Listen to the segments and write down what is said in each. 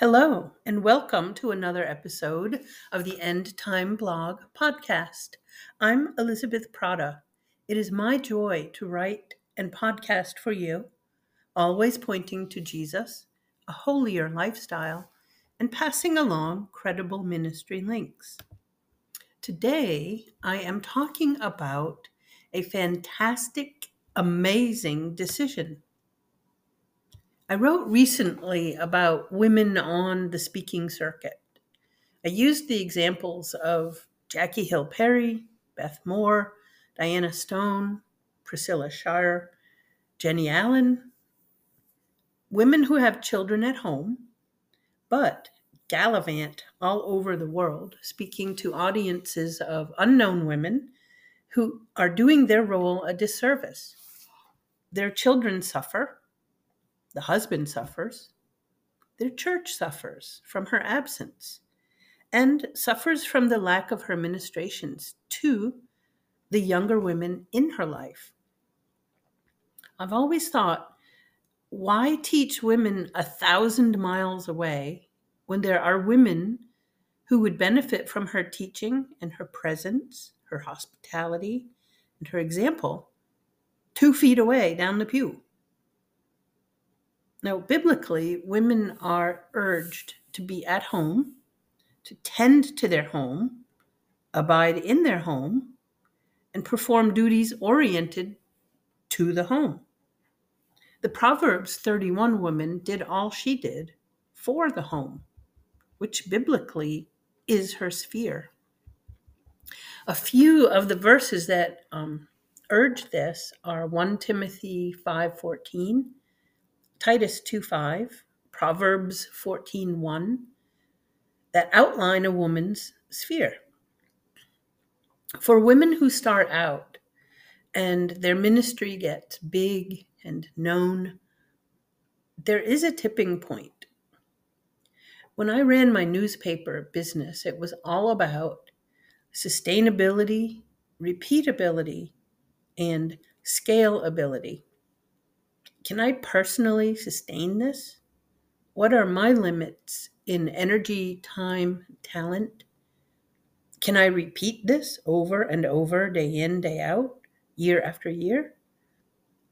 Hello, and welcome to another episode of the End Time Blog podcast. I'm Elizabeth Prata. It is my joy to write and podcast for you, always pointing to Jesus, a holier lifestyle, and passing along credible ministry links. Today, I am talking about a fantastic, amazing decision I wrote recently about women on the speaking circuit. I used the examples of Jackie Hill Perry, Beth Moore, Diana Stone, Priscilla Shirer, Jennie Allen, women who have children at home, but gallivant all over the world, speaking to audiences of unknown women who are doing their role a disservice. Their children suffer, the husband suffers. Their church suffers from her absence and suffers from the lack of her ministrations to the younger women in her life. I've always thought, why teach women a thousand miles away when there are women who would benefit from her teaching and her presence, her hospitality, and her example two feet away down the pew? Now, biblically, women are urged to be at home, to tend to their home, abide in their home, and perform duties oriented to the home. The Proverbs 31 woman did all she did for the home, which biblically is her sphere. A few of the verses that um, urge this are 1 Timothy 5:14 Titus 2:5, Proverbs 14:1 that outline a woman's sphere. For women who start out and their ministry gets big and known, there is a tipping point. When I ran my newspaper business, it was all about sustainability, repeatability, and scalability. Can I personally sustain this? What are my limits in energy, time, talent? Can I repeat this over and over, day in, day out, year after year?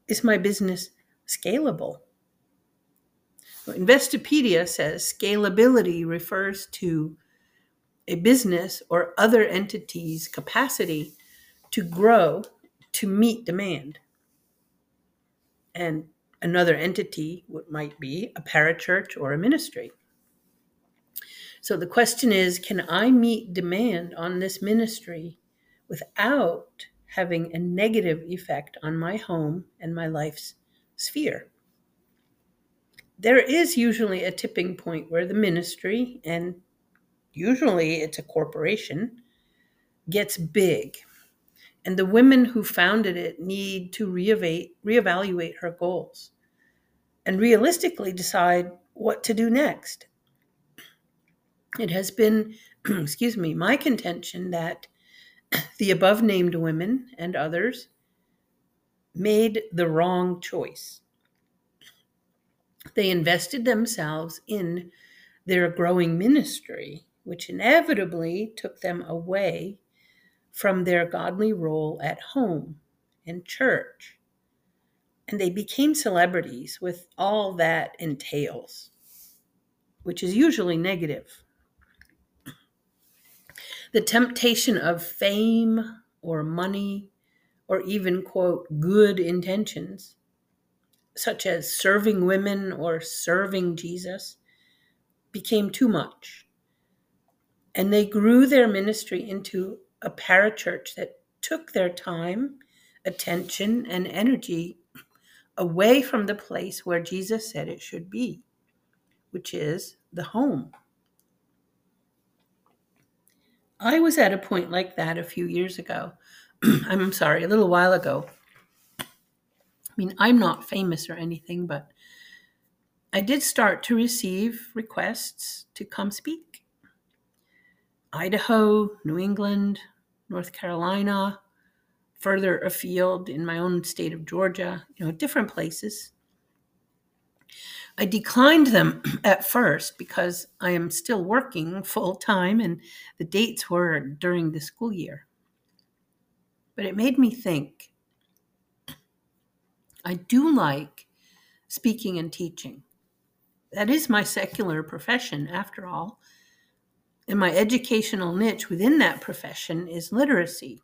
Is my business scalable? Investopedia says scalability refers to a business or other entity's capacity to grow to meet demand. And another entity what might be a parachurch or a ministry. So the question is can I meet demand on this ministry without having a negative effect on my home and my life's sphere? There is usually a tipping point where the ministry, and usually it's a corporation, gets big. And the women who founded it need to reevaluate, reevaluate her goals and realistically decide what to do next. It has been, excuse me, my contention that the above named women and others made the wrong choice. They invested themselves in their growing ministry, which inevitably took them away from their godly role at home and church and they became celebrities with all that entails, which is usually negative. The temptation of fame or money or even, quote, good intentions, such as serving women or serving Jesus, became too much. And they grew their ministry into a parachurch that took their time, attention, and energy away from the place where Jesus said it should be, which is the home. I was at a point like that a few years ago. I'm sorry, a little while ago. I mean, I'm not famous or anything, but I did start to receive requests to come speak. Idaho, New England, North Carolina, further afield in my own state of Georgia, you know, different places. I declined them at first because I am still working full time and the dates were during the school year. But it made me think I do like speaking and teaching. That is my secular profession, after all. And my educational niche within that profession is literacy,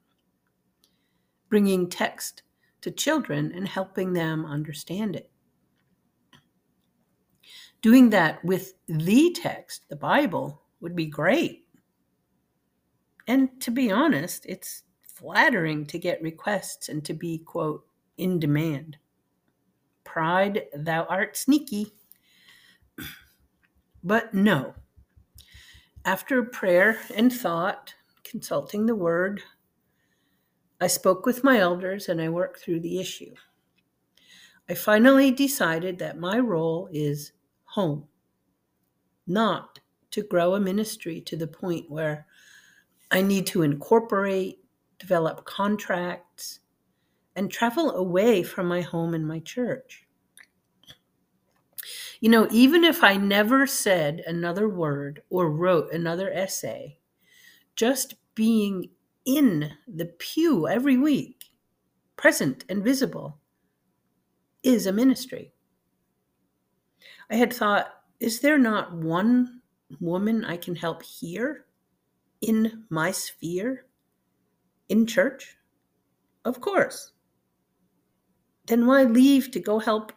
bringing text to children and helping them understand it. Doing that with the text, the Bible, would be great. And to be honest, it's flattering to get requests and to be, quote, in demand. Pride, thou art sneaky. But no. After prayer and thought, consulting the word, I spoke with my elders and I worked through the issue. I finally decided that my role is home, not to grow a ministry to the point where I need to incorporate, develop contracts, and travel away from my home and my church. You know, even if I never said another word or wrote another essay, just being in the pew every week, present and visible, is a ministry. I had thought, is there not one woman I can help here in my sphere in church? Of course. Then why leave to go help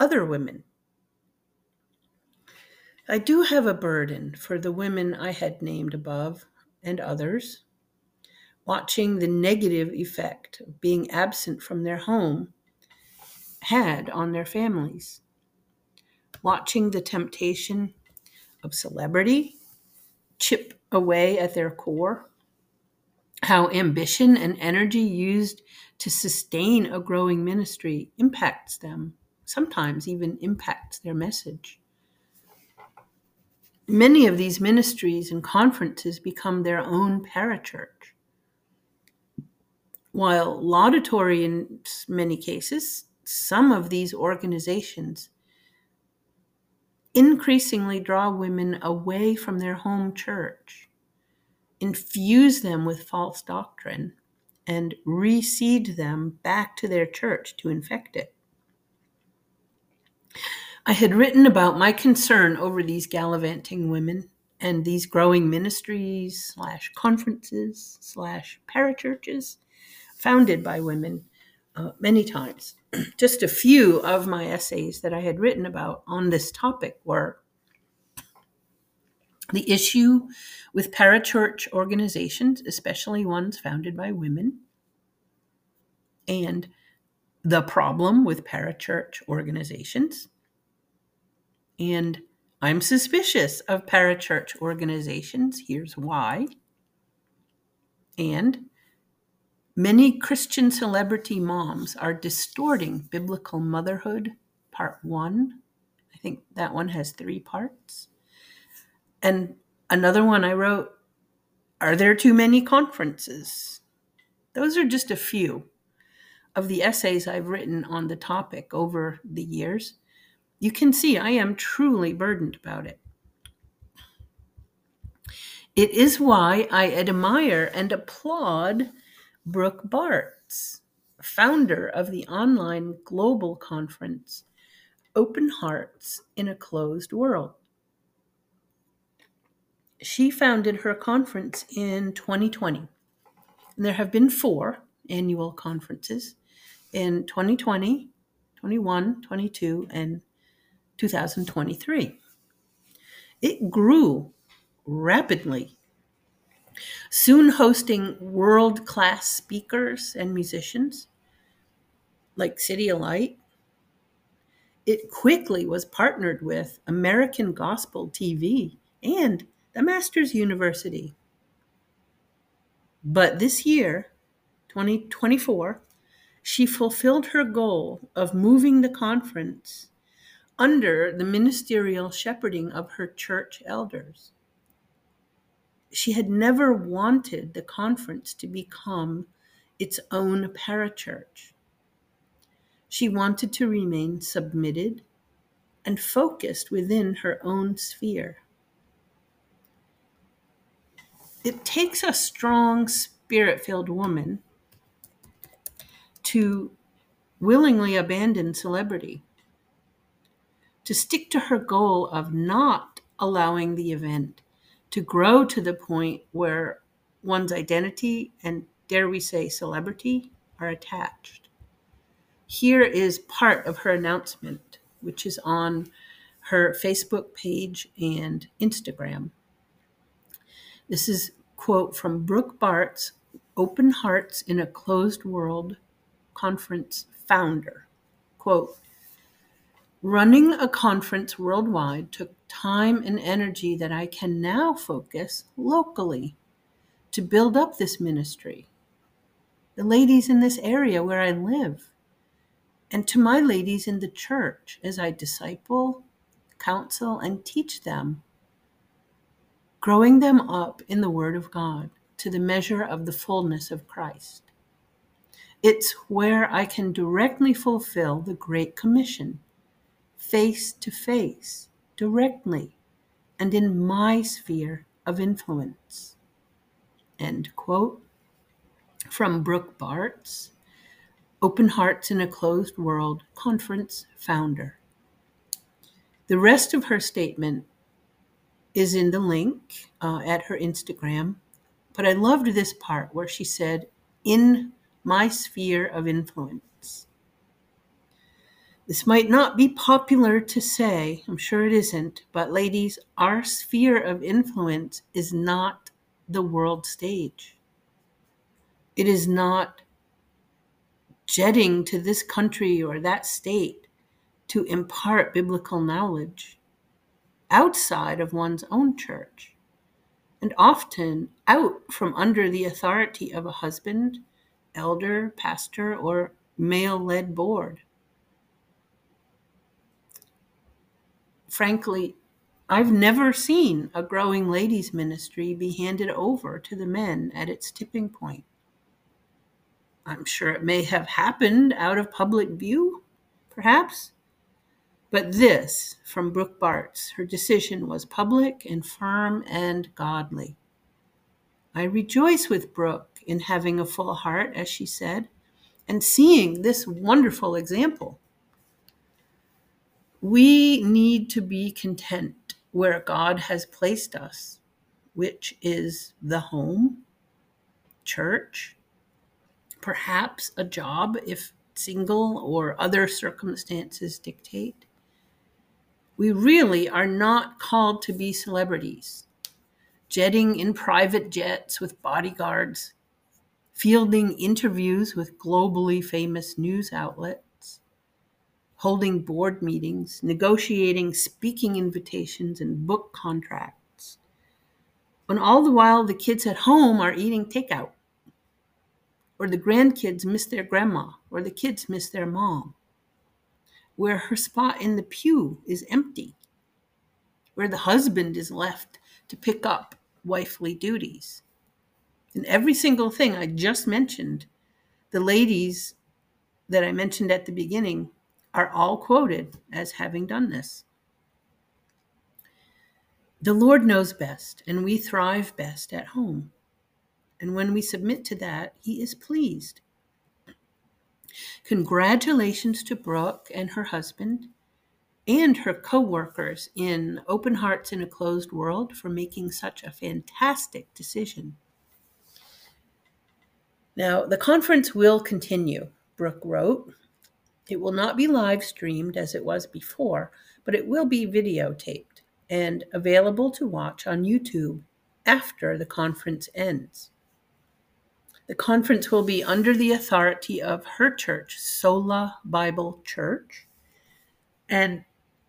other women? I do have a burden for the women I had named above and others, watching the negative effect of being absent from their home had on their families, watching the temptation of celebrity chip away at their core, how ambition and energy used to sustain a growing ministry impacts them, sometimes even impacts their message many of these ministries and conferences become their own parachurch. While laudatory in many cases, some of these organizations increasingly draw women away from their home church, infuse them with false doctrine, and reseed them back to their church to infect it. I had written about my concern over these gallivanting women and these growing ministries slash conferences slash parachurches founded by women uh, many times. Just a few of my essays that I had written about on this topic were the issue with parachurch organizations, especially ones founded by women, and the problem with parachurch organizations and I'm suspicious of parachurch organizations. Here's why. And many Christian celebrity moms are distorting biblical motherhood, part one. I think that one has three parts. And another one I wrote Are there too many conferences? Those are just a few of the essays I've written on the topic over the years. You can see I am truly burdened about it. It is why I admire and applaud Brooke Bartz, founder of the online global conference Open Hearts in a Closed World. She founded her conference in 2020. And there have been four annual conferences in 2020, 21, 22, and 2023. It grew rapidly, soon hosting world class speakers and musicians like CityAlight. It quickly was partnered with American Gospel TV and the Masters University. But this year, 2024, she fulfilled her goal of moving the conference under the ministerial shepherding of her church elders. She had never wanted the conference to become its own parachurch. She wanted to remain submitted and focused within her own sphere. It takes a strong, spirit filled woman to willingly abandon celebrity, to stick to her goal of not allowing the event to grow to the point where one's identity and, dare we say, celebrity are attached. Here is part of her announcement, which is on her Facebook page and Instagram. This is quote from Brooke Bartz Open Hearts in a Closed World conference founder. Quote, Running a conference worldwide took time and energy that I can now focus locally to build up this ministry. The ladies in this area where I live, and to my ladies in the church as I disciple, counsel, and teach them, growing them up in the Word of God to the measure of the fullness of Christ. It's where I can directly fulfill the Great Commission, face to face, directly, and in my sphere of influence. End quote. From Brooke Bartz Open Hearts in a Closed World conference founder. The rest of her statement is in the link uh, at her Instagram, but I loved this part where she said, in my sphere of influence. This might not be popular to say, I'm sure it isn't, but ladies, our sphere of influence is not the world stage. It is not jetting to this country or that state to impart biblical knowledge outside of one's own church and often out from under the authority of a husband elder, pastor, or male led board. Frankly, I've never seen a growing ladies' ministry be handed over to the men at its tipping point. I'm sure it may have happened out of public view, perhaps. But this, from Brooke Bartz, her decision was public and firm and godly. I rejoice with Brooke in having a full heart, as she said, and seeing this wonderful example. We need to be content where God has placed us, which is the home, church, perhaps a job if single or other circumstances dictate. We really are not called to be celebrities, jetting in private jets with bodyguards fielding interviews with globally famous news outlets, holding board meetings, negotiating speaking invitations and book contracts, when all the while the kids at home are eating takeout, or the grandkids miss their grandma, or the kids miss their mom, where her spot in the pew is empty, where the husband is left to pick up wifely duties. In every single thing I just mentioned, the ladies that I mentioned at the beginning are all quoted as having done this. The Lord knows best, and we thrive best at home. And when we submit to that, He is pleased. Congratulations to Brooke and her husband and her co workers in Open Hearts in a Closed World for making such a fantastic decision. Now, the conference will continue, Brooke wrote. It will not be live streamed as it was before, but it will be videotaped and available to watch on YouTube after the conference ends. The conference will be under the authority of her church, Sola Bible Church, and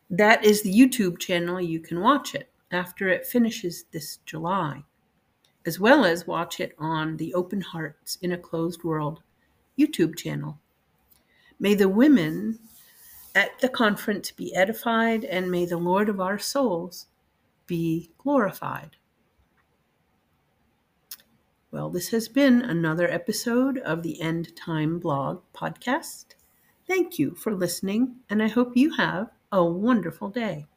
that is the YouTube channel you can watch it after it finishes this July as well as watch it on the Open Hearts in a Closed World YouTube channel. May the women at the conference be edified, and may the Lord of our souls be glorified. Well, this has been another episode of the End Time Blog podcast. Thank you for listening, and I hope you have a wonderful day.